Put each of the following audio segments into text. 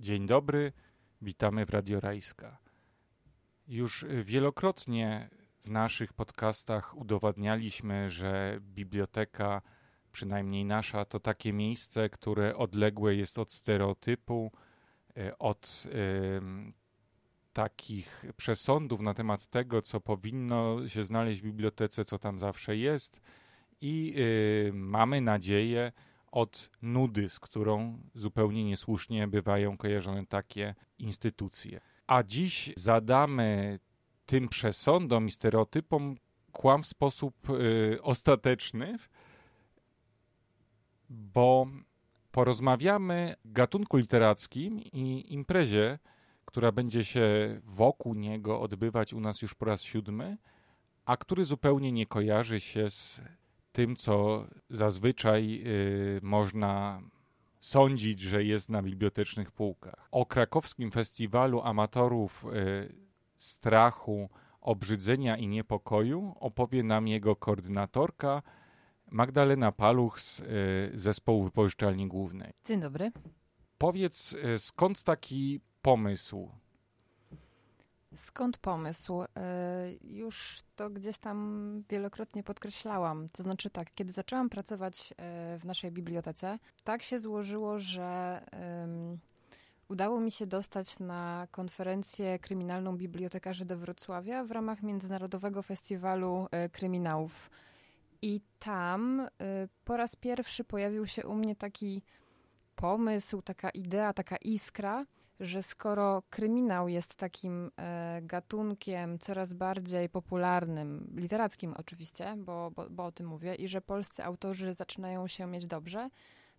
Dzień dobry, witamy w Radio Rajska. Już wielokrotnie w naszych podcastach udowadnialiśmy, że biblioteka, przynajmniej nasza, to takie miejsce, które odległe jest od stereotypu, e, od y, takich przesądów na temat tego, co powinno się znaleźć w bibliotece, co tam zawsze jest, i y, mamy nadzieję, od nudy, z którą zupełnie niesłusznie bywają kojarzone takie instytucje. A dziś zadamy tym przesądom i stereotypom kłam w sposób y, ostateczny, bo porozmawiamy gatunku literackim i imprezie, która będzie się wokół niego odbywać u nas już po raz siódmy, a który zupełnie nie kojarzy się z tym, co zazwyczaj y, można sądzić, że jest na bibliotecznych półkach. O krakowskim festiwalu amatorów y, strachu, obrzydzenia i niepokoju opowie nam jego koordynatorka Magdalena Paluch z y, zespołu wypożyczalni głównej. Dzień dobry. Powiedz, skąd taki pomysł Skąd pomysł? E, już to gdzieś tam wielokrotnie podkreślałam. To znaczy tak, kiedy zaczęłam pracować e, w naszej bibliotece, tak się złożyło, że udało mi się dostać na konferencję kryminalną bibliotekarzy do Wrocławia w ramach Międzynarodowego Festiwalu e, Kryminałów. I tam po raz pierwszy pojawił się u mnie taki pomysł, taka idea, taka iskra, że skoro kryminał jest takim e, gatunkiem coraz bardziej popularnym, literackim oczywiście, bo, bo, bo o tym mówię, i że polscy autorzy zaczynają się mieć dobrze,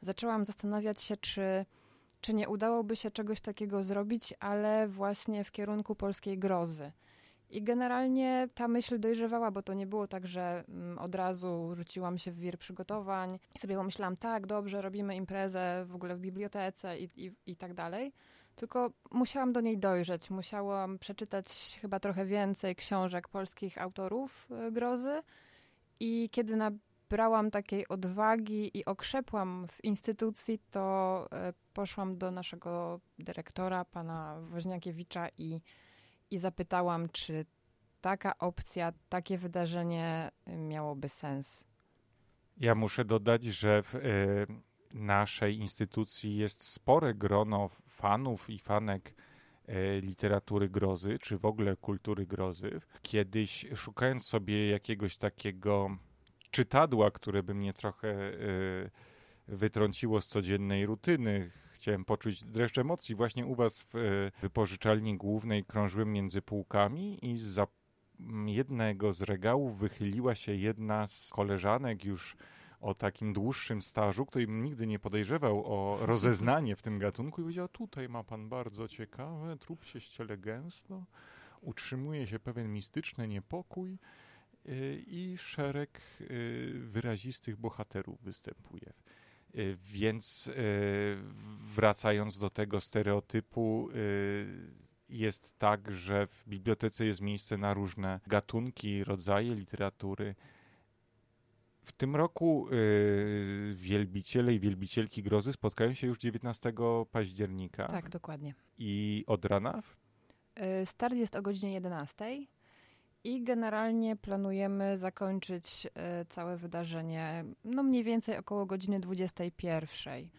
zaczęłam zastanawiać się, czy, czy nie udałoby się czegoś takiego zrobić, ale właśnie w kierunku polskiej grozy. I generalnie ta myśl dojrzewała, bo to nie było tak, że mm, od razu rzuciłam się w wir przygotowań i sobie pomyślałam, tak, dobrze, robimy imprezę w ogóle w bibliotece i, i, i tak dalej tylko musiałam do niej dojrzeć. Musiałam przeczytać chyba trochę więcej książek polskich autorów y, grozy. I kiedy nabrałam takiej odwagi i okrzepłam w instytucji, to y, poszłam do naszego dyrektora, pana Woźniakiewicza, i, i zapytałam, czy taka opcja, takie wydarzenie miałoby sens. Ja muszę dodać, że w, naszej instytucji jest spore grono fanów i fanek e, literatury grozy, czy w ogóle kultury grozy. Kiedyś szukając sobie jakiegoś takiego czytadła, które by mnie trochę e, wytrąciło z codziennej rutyny, chciałem poczuć dreszcz emocji. Właśnie u was w e, wypożyczalni głównej krążyłem między półkami i za jednego z regałów wychyliła się jedna z koleżanek już o takim dłuższym stażu, który nigdy nie podejrzewał o rozeznanie w tym gatunku i powiedział, tutaj ma pan bardzo ciekawe, trup się ściele gęsto, utrzymuje się pewien mistyczny niepokój y, i szereg y, wyrazistych bohaterów występuje. Y, więc wracając do tego stereotypu, jest tak, że w bibliotece jest miejsce na różne gatunki, rodzaje literatury, w tym roku y, wielbiciele i wielbicielki grozy spotkają się już 19 października. Tak, dokładnie. I od rana? Y, start jest o godzinie 11 i generalnie planujemy zakończyć y, całe wydarzenie no mniej więcej około godziny 21.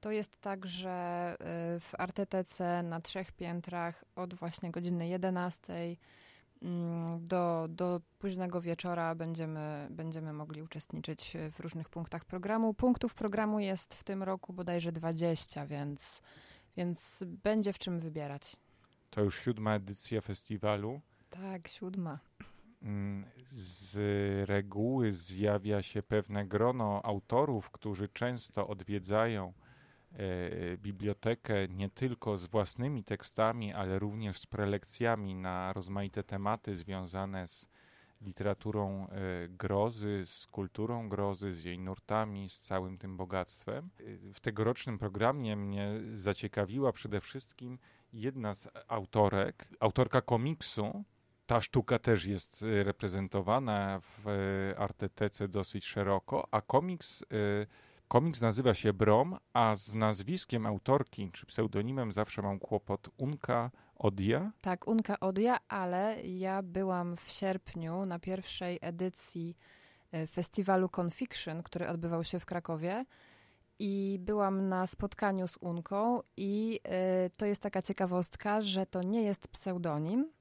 To jest tak, że y, w Artetece na trzech piętrach od właśnie godziny 11 Mm, do, do późnego wieczora będziemy, będziemy mogli uczestniczyć w różnych punktach programu. Punktów programu jest w tym roku bodajże 20, więc, więc będzie w czym wybierać. To już siódma edycja festiwalu. Tak, siódma. Mm, z reguły zjawia się pewne grono autorów, którzy często odwiedzają bibliotekę nie tylko z własnymi tekstami, ale również z prelekcjami na rozmaite tematy związane z literaturą e, grozy, z kulturą grozy, z jej nurtami, z całym tym bogactwem. E, w tegorocznym programie mnie zaciekawiła przede wszystkim jedna z autorek, autorka komiksu. Ta sztuka też jest reprezentowana w artetece dosyć szeroko, a komiks Komiks nazywa się Brom, a z nazwiskiem autorki czy pseudonimem zawsze mam kłopot Unka Odia. Tak, Unka Odia, ale ja byłam w sierpniu na pierwszej edycji e, festiwalu Confiction, który odbywał się w Krakowie i byłam na spotkaniu z Unką i y, to jest taka ciekawostka, że to nie jest pseudonim,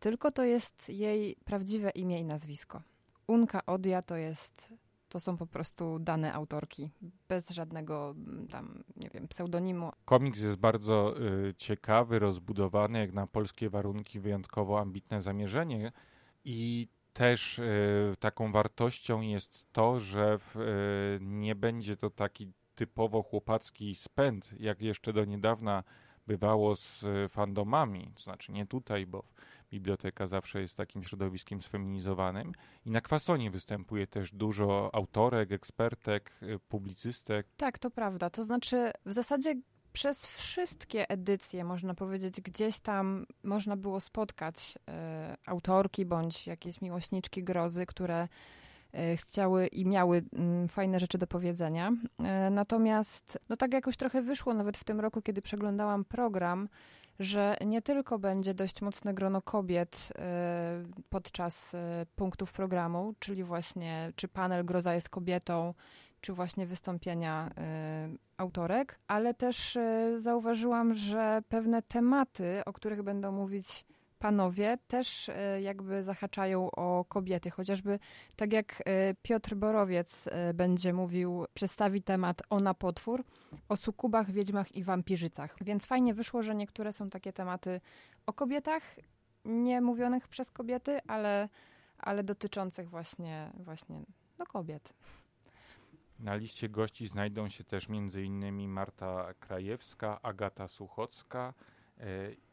tylko to jest jej prawdziwe imię i nazwisko. Unka Odia to jest to są po prostu dane autorki, bez żadnego mm, tam, nie wiem, pseudonimu. Komiks jest bardzo y, ciekawy, rozbudowany, jak na polskie warunki, wyjątkowo ambitne zamierzenie i też y, taką wartością jest to, że w, y, nie będzie to taki typowo chłopacki spęd, jak jeszcze do niedawna bywało z fandomami, to znaczy nie tutaj, bo biblioteka zawsze jest takim środowiskiem sfeminizowanym i na kwasonie występuje też dużo autorek, ekspertek, publicystek. Tak, to prawda. To znaczy w zasadzie przez wszystkie edycje, można powiedzieć, gdzieś tam można było spotkać y, autorki bądź jakieś miłośniczki grozy, które E, chciały i miały mm, fajne rzeczy do powiedzenia. E, natomiast, no tak jakoś trochę wyszło nawet w tym roku, kiedy przeglądałam program, że nie tylko będzie dość mocne grono kobiet e, podczas punktów programu, czyli właśnie czy panel Groza jest kobietą, czy właśnie wystąpienia autorek, ale też zauważyłam, że pewne tematy, o których będą mówić panowie też e, jakby zahaczają o kobiety, chociażby tak jak e, Piotr Borowiec e, będzie mówił, przedstawi temat Ona potwór, o sukubach, wiedźmach i wampirzycach. Więc fajnie wyszło, że niektóre są takie tematy o kobietach, nie mówionych przez kobiety, ale, ale dotyczących właśnie, właśnie no, kobiet. Na liście gości znajdą się też m.in. Marta Krajewska, Agata Suchocka,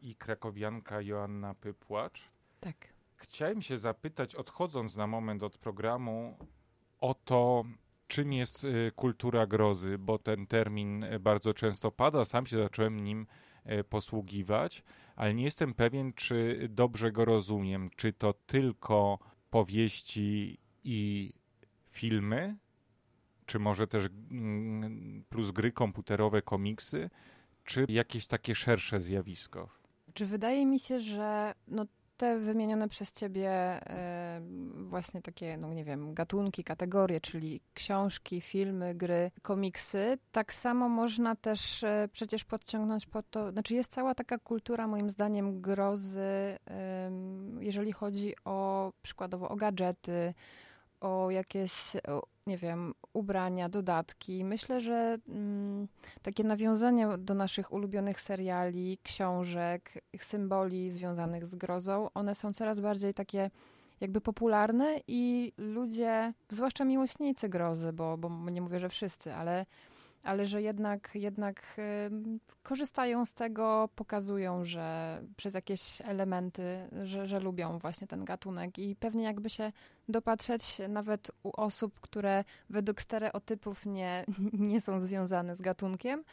i krakowianka Joanna Pypłacz. Tak. Chciałem się zapytać, odchodząc na moment od programu, o to, czym jest e, kultura grozy, bo ten termin e, bardzo często pada, sam się zacząłem nim posługiwać, ale nie jestem pewien, czy dobrze go rozumiem. Czy to tylko powieści i filmy, czy może też mm, plus gry komputerowe, komiksy, czy jakieś takie szersze zjawisko? Czy wydaje mi się, że no, te wymienione przez ciebie e, właśnie takie, no nie wiem, gatunki, kategorie, czyli książki, filmy, gry, komiksy, tak samo można też e, przecież podciągnąć pod to, znaczy jest cała taka kultura moim zdaniem grozy, jeżeli chodzi o przykładowo o gadżety, o jakieś, nie wiem, ubrania, dodatki. Myślę, że mm, takie nawiązanie do naszych ulubionych seriali, książek, symboli związanych z grozą, one są coraz bardziej takie jakby popularne i ludzie, zwłaszcza miłośnicy grozy, bo, bo nie mówię, że wszyscy, ale ale że jednak, jednak korzystają z tego, pokazują, że przez jakieś elementy, że, że lubią właśnie ten gatunek i pewnie jakby się dopatrzeć nawet u osób, które według stereotypów nie, nie są związane z gatunkiem,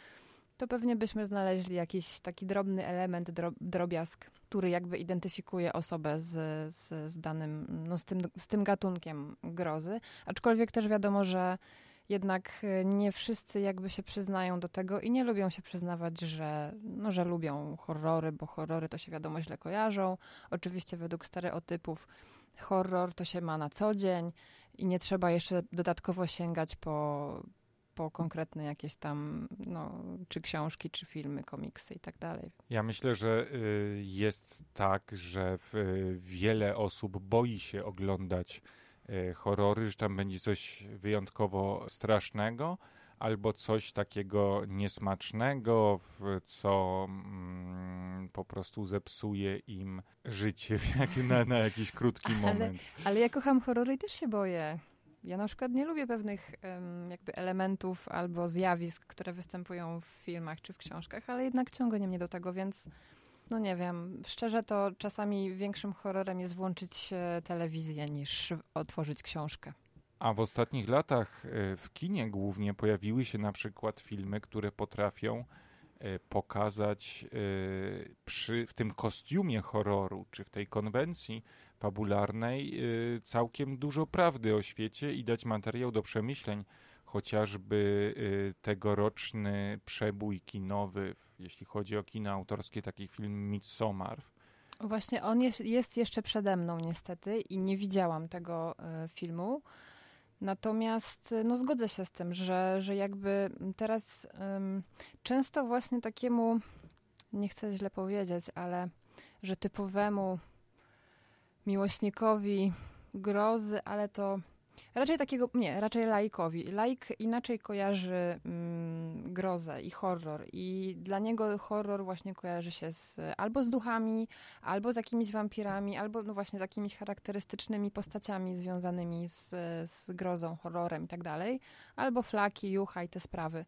to pewnie byśmy znaleźli jakiś taki drobny element, drobiazg, który jakby identyfikuje osobę z, z, z danym, no z tym, z tym gatunkiem grozy. Aczkolwiek też wiadomo, że jednak e, nie wszyscy jakby się przyznają do tego i nie lubią się przyznawać, że, no, że lubią horrory, bo horrory to się wiadomo źle kojarzą. Oczywiście według stereotypów horror to się ma na co dzień i nie trzeba jeszcze dodatkowo sięgać po, po konkretne jakieś tam, no, czy książki, czy filmy, komiksy i tak dalej. Ja myślę, że y, jest tak, że wiele osób boi się oglądać horrory, że tam będzie coś wyjątkowo strasznego albo coś takiego niesmacznego, co mm, po prostu zepsuje im życie na, na jakiś krótki moment. Ale, ale ja kocham horrory i też się boję. Ja na przykład nie lubię pewnych um, jakby elementów albo zjawisk, które występują w filmach czy w książkach, ale jednak ciągnie mnie do tego, więc no nie wiem, szczerze to czasami większym horrorem jest włączyć e, telewizję niż otworzyć książkę. A w ostatnich latach e, w kinie głównie pojawiły się na przykład filmy, które potrafią e, pokazać przy, w tym kostiumie horroru, czy w tej konwencji fabularnej całkiem dużo prawdy o świecie i dać materiał do przemyśleń chociażby tegoroczny przebój kinowy, jeśli chodzi o kino autorskie, taki film Midsommar. Właśnie on jest, jeszcze przede mną niestety i nie widziałam tego filmu. Natomiast no, zgodzę się z tym, że, że jakby teraz często właśnie takiemu, nie chcę źle powiedzieć, ale że typowemu miłośnikowi grozy, ale to raczej takiego, nie, raczej laikowi. Laik inaczej kojarzy mm, grozę i horror i dla niego horror właśnie kojarzy się z, albo z duchami, albo z jakimiś wampirami, albo no właśnie z jakimiś charakterystycznymi postaciami związanymi z, z grozą, horrorem i tak dalej, albo flaki, jucha i te sprawy.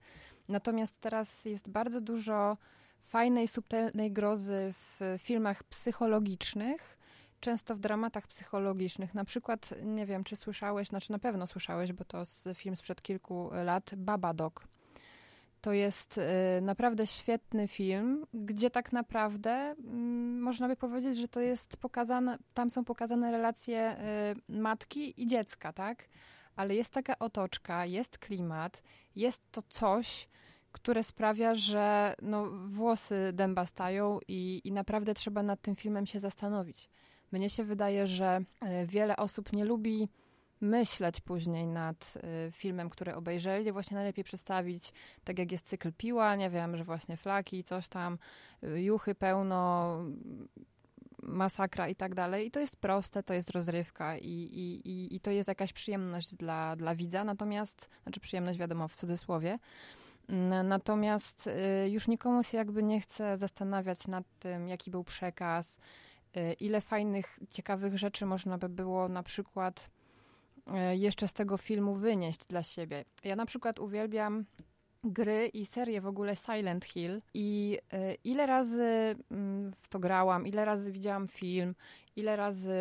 Natomiast teraz jest bardzo dużo fajnej, subtelnej grozy w filmach psychologicznych, często w dramatach psychologicznych. Na przykład, nie wiem, czy słyszałeś, znaczy na pewno słyszałeś, bo to z film sprzed kilku lat, Babadook. To jest y, naprawdę świetny film, gdzie tak naprawdę y, można by powiedzieć, że to jest pokazane, tam są pokazane relacje y, matki i dziecka, tak? Ale jest taka otoczka, jest klimat, jest to coś, które sprawia, że no, włosy dęba stają i, i naprawdę trzeba nad tym filmem się zastanowić. Mnie się wydaje, że e, wiele osób nie lubi myśleć później nad y, filmem, który obejrzeli, właśnie najlepiej przedstawić, tak jak jest cykl piła, nie wiem, że właśnie flaki, coś tam, y, juchy pełno, masakra i tak dalej. I to jest proste, to jest rozrywka i, i, i, i to jest jakaś przyjemność dla, dla widza, natomiast, znaczy przyjemność wiadomo w cudzysłowie, Natomiast y, już nikomu się jakby nie chce zastanawiać nad tym, jaki był przekaz, y, ile fajnych, ciekawych rzeczy można by było na przykład jeszcze z tego filmu wynieść dla siebie. Ja na przykład uwielbiam gry i serię w ogóle Silent Hill i ile razy mm, w to grałam, ile razy widziałam film, ile razy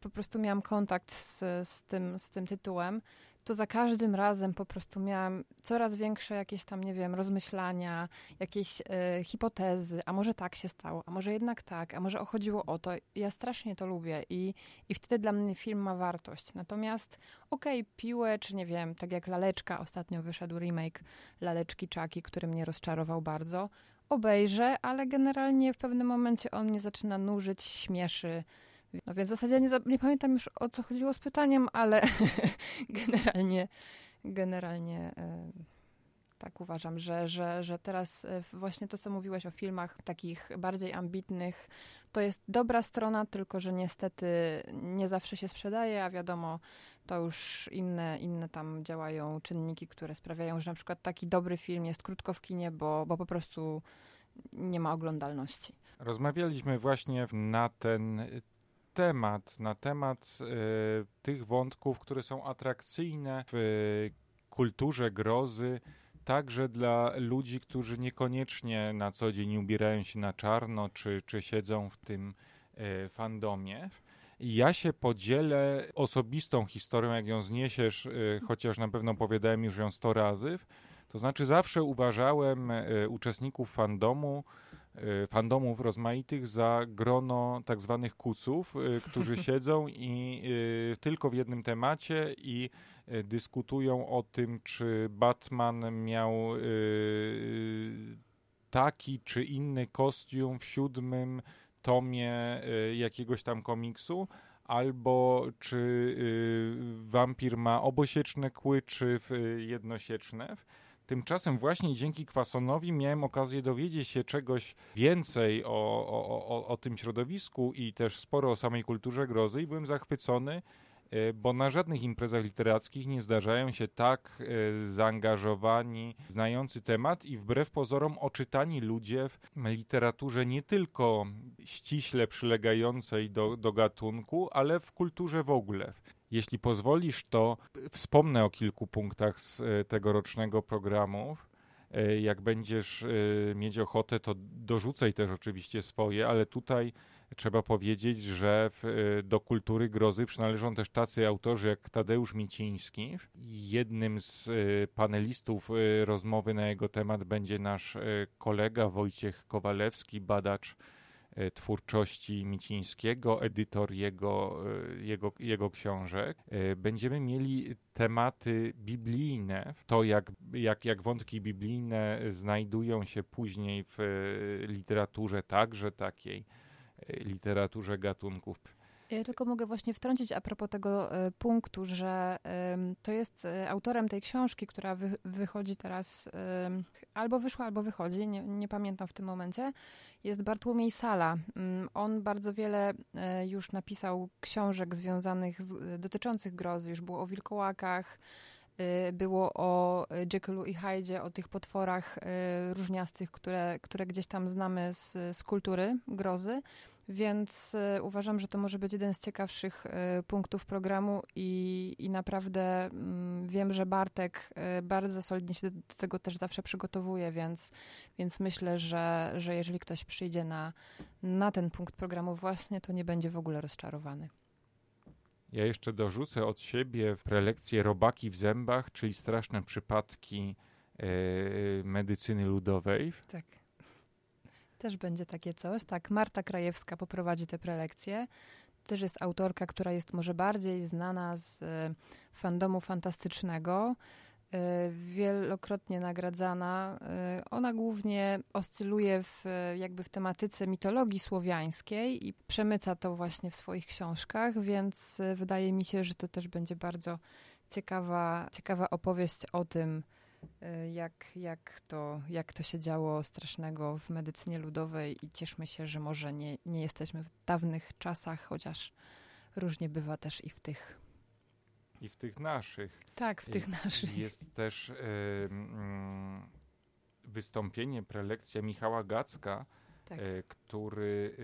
po prostu miałam kontakt z, z, tym, z tym tytułem, to za każdym razem po prostu miałam coraz większe jakieś tam, nie wiem, rozmyślania, jakieś e, hipotezy, a może tak się stało, a może jednak tak, a może chodziło o to. Ja strasznie to lubię i, i wtedy dla mnie film ma wartość. Natomiast okej, okay, piłę, czy nie wiem, tak jak Laleczka, ostatnio wyszedł remake Laleczki Czaki, który mnie rozczarował bardzo, obejrzę, ale generalnie w pewnym momencie on mnie zaczyna nużyć, śmieszy, no więc w zasadzie nie, nie pamiętam już o co chodziło z pytaniem, ale generalnie, generalnie e, tak uważam, że, że, że teraz e, właśnie to, co mówiłeś o filmach takich bardziej ambitnych, to jest dobra strona, tylko że niestety nie zawsze się sprzedaje, a wiadomo, to już inne, inne tam działają czynniki, które sprawiają, że na przykład taki dobry film jest krótko w kinie, bo, bo po prostu nie ma oglądalności. Rozmawialiśmy właśnie na ten temat, na temat y, tych wątków, które są atrakcyjne w y, kulturze grozy, także dla ludzi, którzy niekoniecznie na co dzień ubierają się na czarno, czy, czy siedzą w tym y, fandomie. Ja się podzielę osobistą historią, jak ją zniesiesz, chociaż na pewno opowiadałem już ją sto razy. To znaczy, zawsze uważałem uczestników fandomu Y, fandomów rozmaitych za grono tak zwanych kuców, y, którzy siedzą i y, tylko w jednym temacie i dyskutują o tym, czy Batman miał taki czy inny kostium w siódmym tomie jakiegoś tam komiksu, albo czy wampir ma obosieczne kły, czy jednosieczne. Tymczasem właśnie dzięki Kwasonowi miałem okazję dowiedzieć się czegoś więcej o, o, o, o tym środowisku i też sporo o samej kulturze grozy i byłem zachwycony, e, bo na żadnych imprezach literackich nie zdarzają się tak e, zaangażowani, znający temat i wbrew pozorom oczytani ludzie w literaturze nie tylko ściśle przylegającej do, do gatunku, ale w kulturze w ogóle. Jeśli pozwolisz, to wspomnę o kilku punktach z e, tegorocznego programu. E, jak będziesz e, mieć ochotę, to dorzucaj też oczywiście swoje, ale tutaj trzeba powiedzieć, że do kultury grozy przynależą też tacy autorzy jak Tadeusz Miciński. Jednym z panelistów rozmowy na jego temat będzie nasz kolega Wojciech Kowalewski, badacz twórczości Micińskiego, edytor jego, e, jego, jego książek. Będziemy mieli tematy biblijne, to jak, jak, jak wątki biblijne znajdują się później w literaturze także takiej, literaturze gatunków ja tylko mogę właśnie wtrącić a propos tego e, punktu, że to jest e, autorem tej książki, która wy, wychodzi teraz, albo wyszła, albo wychodzi, nie, nie, pamiętam w tym momencie, jest Bartłomiej Sala. Mm, on bardzo wiele e, już napisał książek związanych, z, dotyczących grozy, już było o wilkołakach, było o Jekyllu i Hydzie, o tych potworach różniastych, które, które gdzieś tam znamy z, z kultury grozy. Więc y, uważam, że to może być jeden z ciekawszych y, punktów programu i, i naprawdę y, wiem, że Bartek y, bardzo solidnie się do, tego też zawsze przygotowuje, więc, więc myślę, że, że jeżeli ktoś przyjdzie na, na ten punkt programu właśnie, to nie będzie w ogóle rozczarowany. Ja jeszcze dorzucę od siebie prelekcję Robaki w zębach, czyli straszne przypadki medycyny ludowej. Tak. Też będzie takie coś. Tak, Marta Krajewska poprowadzi te prelekcje. Też jest autorka, która jest może bardziej znana z e, fandomu fantastycznego e, wielokrotnie nagradzana. E, ona głównie oscyluje w, jakby w tematyce mitologii słowiańskiej i przemyca to właśnie w swoich książkach, więc wydaje mi się, że to też będzie bardzo ciekawa, ciekawa opowieść o tym, jak, jak, to, jak to się działo strasznego w medycynie ludowej i cieszmy się, że może nie, nie jesteśmy w dawnych czasach, chociaż różnie bywa też i w tych. I w tych naszych. Tak, w tych naszych. Jest też y, y, wystąpienie, prelekcja Michała Gacka, tak. y, który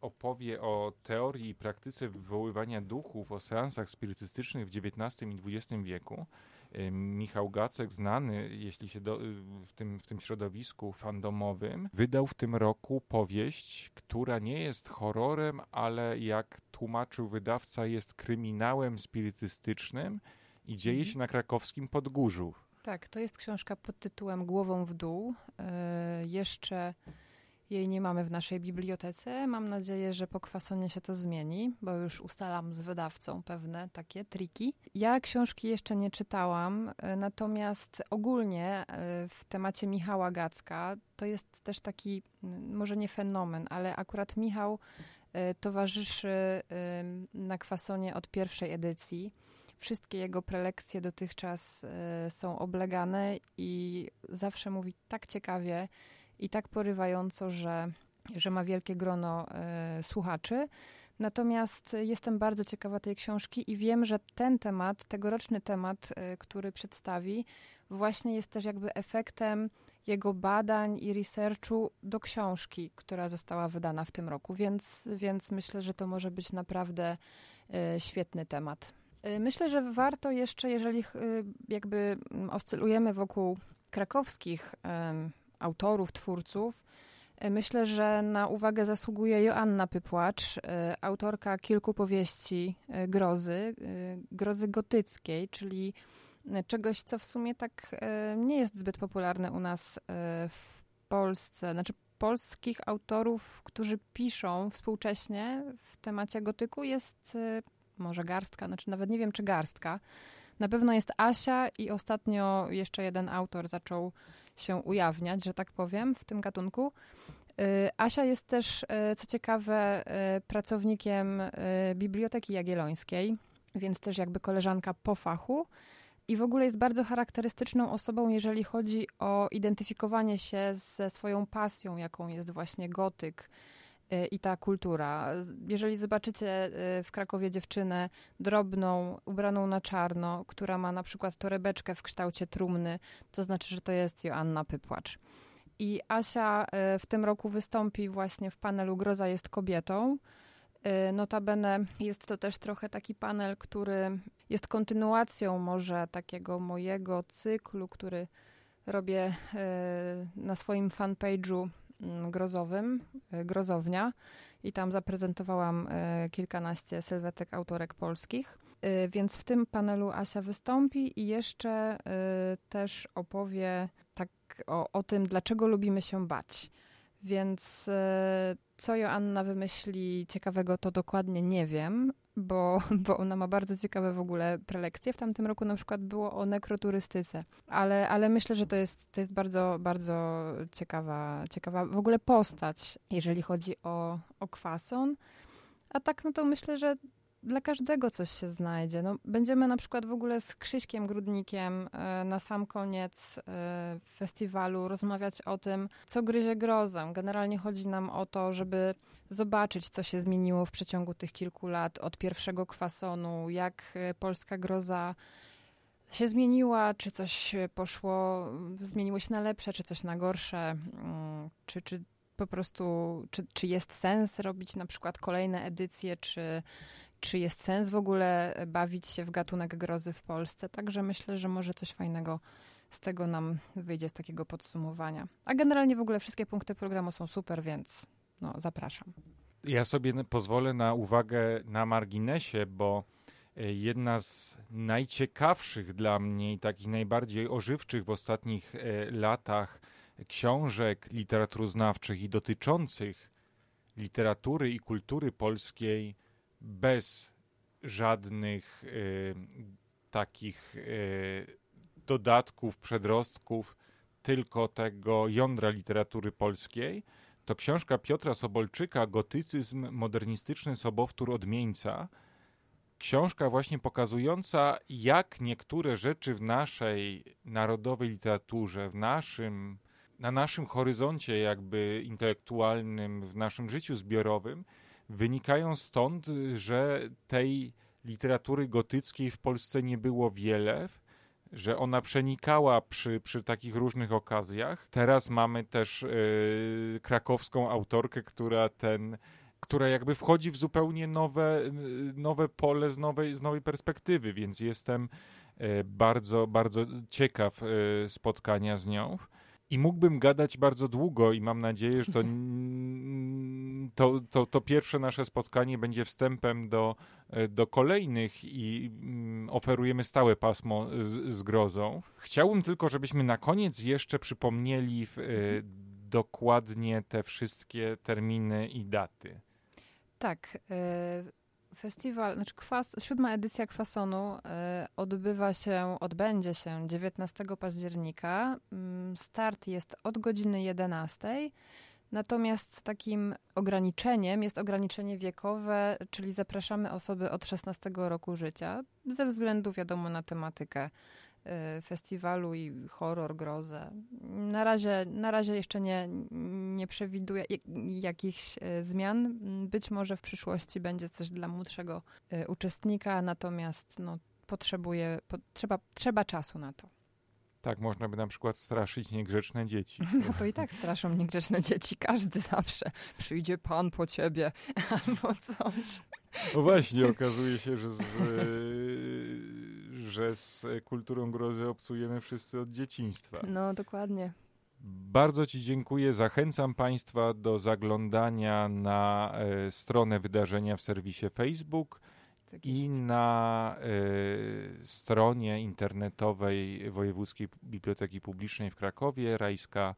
opowie o teorii i praktyce wywoływania duchów, o seansach spirytystycznych w XIX i XX wieku. Michał Gacek, znany jeśli się do, w, tym, w tym środowisku fandomowym, wydał w tym roku powieść, która nie jest horrorem, ale jak tłumaczył wydawca, jest kryminałem spirytystycznym i dzieje mhm. się na krakowskim Podgórzu. Tak, to jest książka pod tytułem Głową w dół. Yy, jeszcze jej nie mamy w naszej bibliotece. Mam nadzieję, że po kwasonie się to zmieni, bo już ustalam z wydawcą pewne takie triki. Ja książki jeszcze nie czytałam, e, natomiast ogólnie e, w temacie Michała Gacka to jest też taki, może nie fenomen, ale akurat Michał e, towarzyszy na kwasonie od pierwszej edycji. Wszystkie jego prelekcje dotychczas są oblegane i zawsze mówi tak ciekawie i tak porywająco, że, że ma wielkie grono e, słuchaczy. Natomiast jestem bardzo ciekawa tej książki i wiem, że ten temat, tegoroczny temat, e, który przedstawi, właśnie jest też jakby efektem jego badań i researchu do książki, która została wydana w tym roku, więc, więc myślę, że to może być naprawdę e, świetny temat. Myślę, że warto jeszcze, jeżeli jakby oscylujemy wokół krakowskich autorów, twórców, e, myślę, że na uwagę zasługuje Joanna Pypłacz, e, autorka kilku powieści e, grozy, grozy gotyckiej, czyli czegoś, co w sumie tak nie jest zbyt popularne u nas w Polsce. Znaczy, polskich autorów, którzy piszą współcześnie w temacie gotyku jest może garstka, znaczy nawet nie wiem, czy garstka. Na pewno jest Asia i ostatnio jeszcze jeden autor zaczął się ujawniać, że tak powiem, w tym gatunku. Y, Asia jest też, y, co ciekawe, y, pracownikiem Biblioteki Jagiellońskiej, więc też jakby koleżanka po fachu. I w ogóle jest bardzo charakterystyczną osobą, jeżeli chodzi o identyfikowanie się ze swoją pasją, jaką jest właśnie gotyk, i ta kultura. Jeżeli zobaczycie e, w Krakowie dziewczynę drobną, ubraną na czarno, która ma na przykład torebeczkę w kształcie trumny, to znaczy, że to jest Joanna Pypłacz. I Asia e, w tym roku wystąpi właśnie w panelu Groza jest kobietą. Notabene jest to też trochę taki panel, który jest kontynuacją może takiego mojego cyklu, który robię na swoim fanpage'u grozowym, e, grozownia i tam zaprezentowałam e, kilkanaście sylwetek autorek polskich. E, więc w tym panelu Asia wystąpi i jeszcze też opowie tak o, o tym, dlaczego lubimy się bać. Więc co Joanna wymyśli ciekawego, to dokładnie nie wiem, bo, bo ona ma bardzo ciekawe w ogóle prelekcje. W tamtym roku na przykład było o nekroturystyce, ale, ale myślę, że to jest, to jest bardzo, bardzo ciekawa, ciekawa w ogóle postać, jeżeli chodzi o, o kwason. A tak, no to myślę, że dla każdego coś się znajdzie. No, będziemy na przykład w ogóle z Krzyśkiem Grudnikiem e, na sam koniec e, festiwalu rozmawiać o tym, co gryzie grozę. Generalnie chodzi nam o to, żeby zobaczyć, co się zmieniło w przeciągu tych kilku lat od pierwszego kwasonu, jak e, polska groza się zmieniła, czy coś poszło, zmieniło się na lepsze, czy coś na gorsze, mm, czy, czy po prostu, czy, czy jest sens robić na przykład kolejne edycje, czy, czy jest sens w ogóle bawić się w gatunek grozy w Polsce. Także myślę, że może coś fajnego z tego nam wyjdzie, z takiego podsumowania. A generalnie w ogóle wszystkie punkty programu są super, więc no, zapraszam. Ja sobie pozwolę na uwagę na marginesie, bo e, jedna z najciekawszych dla mnie i takich najbardziej ożywczych w ostatnich e, latach książek literaturoznawczych i dotyczących literatury i kultury polskiej bez żadnych y, takich y, dodatków, przedrostków, tylko tego jądra literatury polskiej, to książka Piotra Sobolczyka Gotycyzm, modernistyczny sobowtór odmieńca. Książka właśnie pokazująca, jak niektóre rzeczy w naszej narodowej literaturze, w naszym, na naszym horyzoncie jakby intelektualnym, w naszym życiu zbiorowym, wynikają stąd, że tej literatury gotyckiej w Polsce nie było wiele, że ona przenikała przy, przy takich różnych okazjach. Teraz mamy też yy, krakowską autorkę, która ten która jakby wchodzi w zupełnie nowe, nowe pole z nowej, z nowej perspektywy, więc jestem e, bardzo, bardzo ciekaw e, spotkania z nią. I mógłbym gadać bardzo długo i mam nadzieję, że to, to, to, to, pierwsze nasze spotkanie będzie wstępem do, do kolejnych i mm, oferujemy stałe pasmo z, z grozą. Chciałbym tylko, żebyśmy na koniec jeszcze przypomnieli w, y, dokładnie te wszystkie terminy i daty. Tak. Y festiwal, znaczy kwas, siódma edycja kwasonu y, odbywa się, odbędzie się 19 października. Mm, start jest od godziny 11. Natomiast takim ograniczeniem jest ograniczenie wiekowe, czyli zapraszamy osoby od 16 roku życia, ze względu wiadomo na tematykę festiwalu i horror, grozę. Na razie, na razie jeszcze nie, nie przewiduję jakichś y, zmian. Być może w przyszłości będzie coś dla młodszego y, uczestnika, natomiast no, potrzebuje, po, trzeba, trzeba czasu na to. Tak, można by na przykład straszyć niegrzeczne dzieci. No to i tak straszą niegrzeczne dzieci. Każdy zawsze. Przyjdzie pan po ciebie albo coś. No właśnie, okazuje się, że z, że z kulturą grozy obcujemy wszyscy od dzieciństwa. No, dokładnie. Bardzo Ci dziękuję. Zachęcam Państwa do zaglądania na e, stronę wydarzenia w serwisie Facebook tak i na e, stronie internetowej Wojewódzkiej Biblioteki Publicznej w Krakowie, Rajska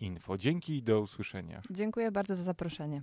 Info. Dzięki i do usłyszenia. Dziękuję bardzo za zaproszenie.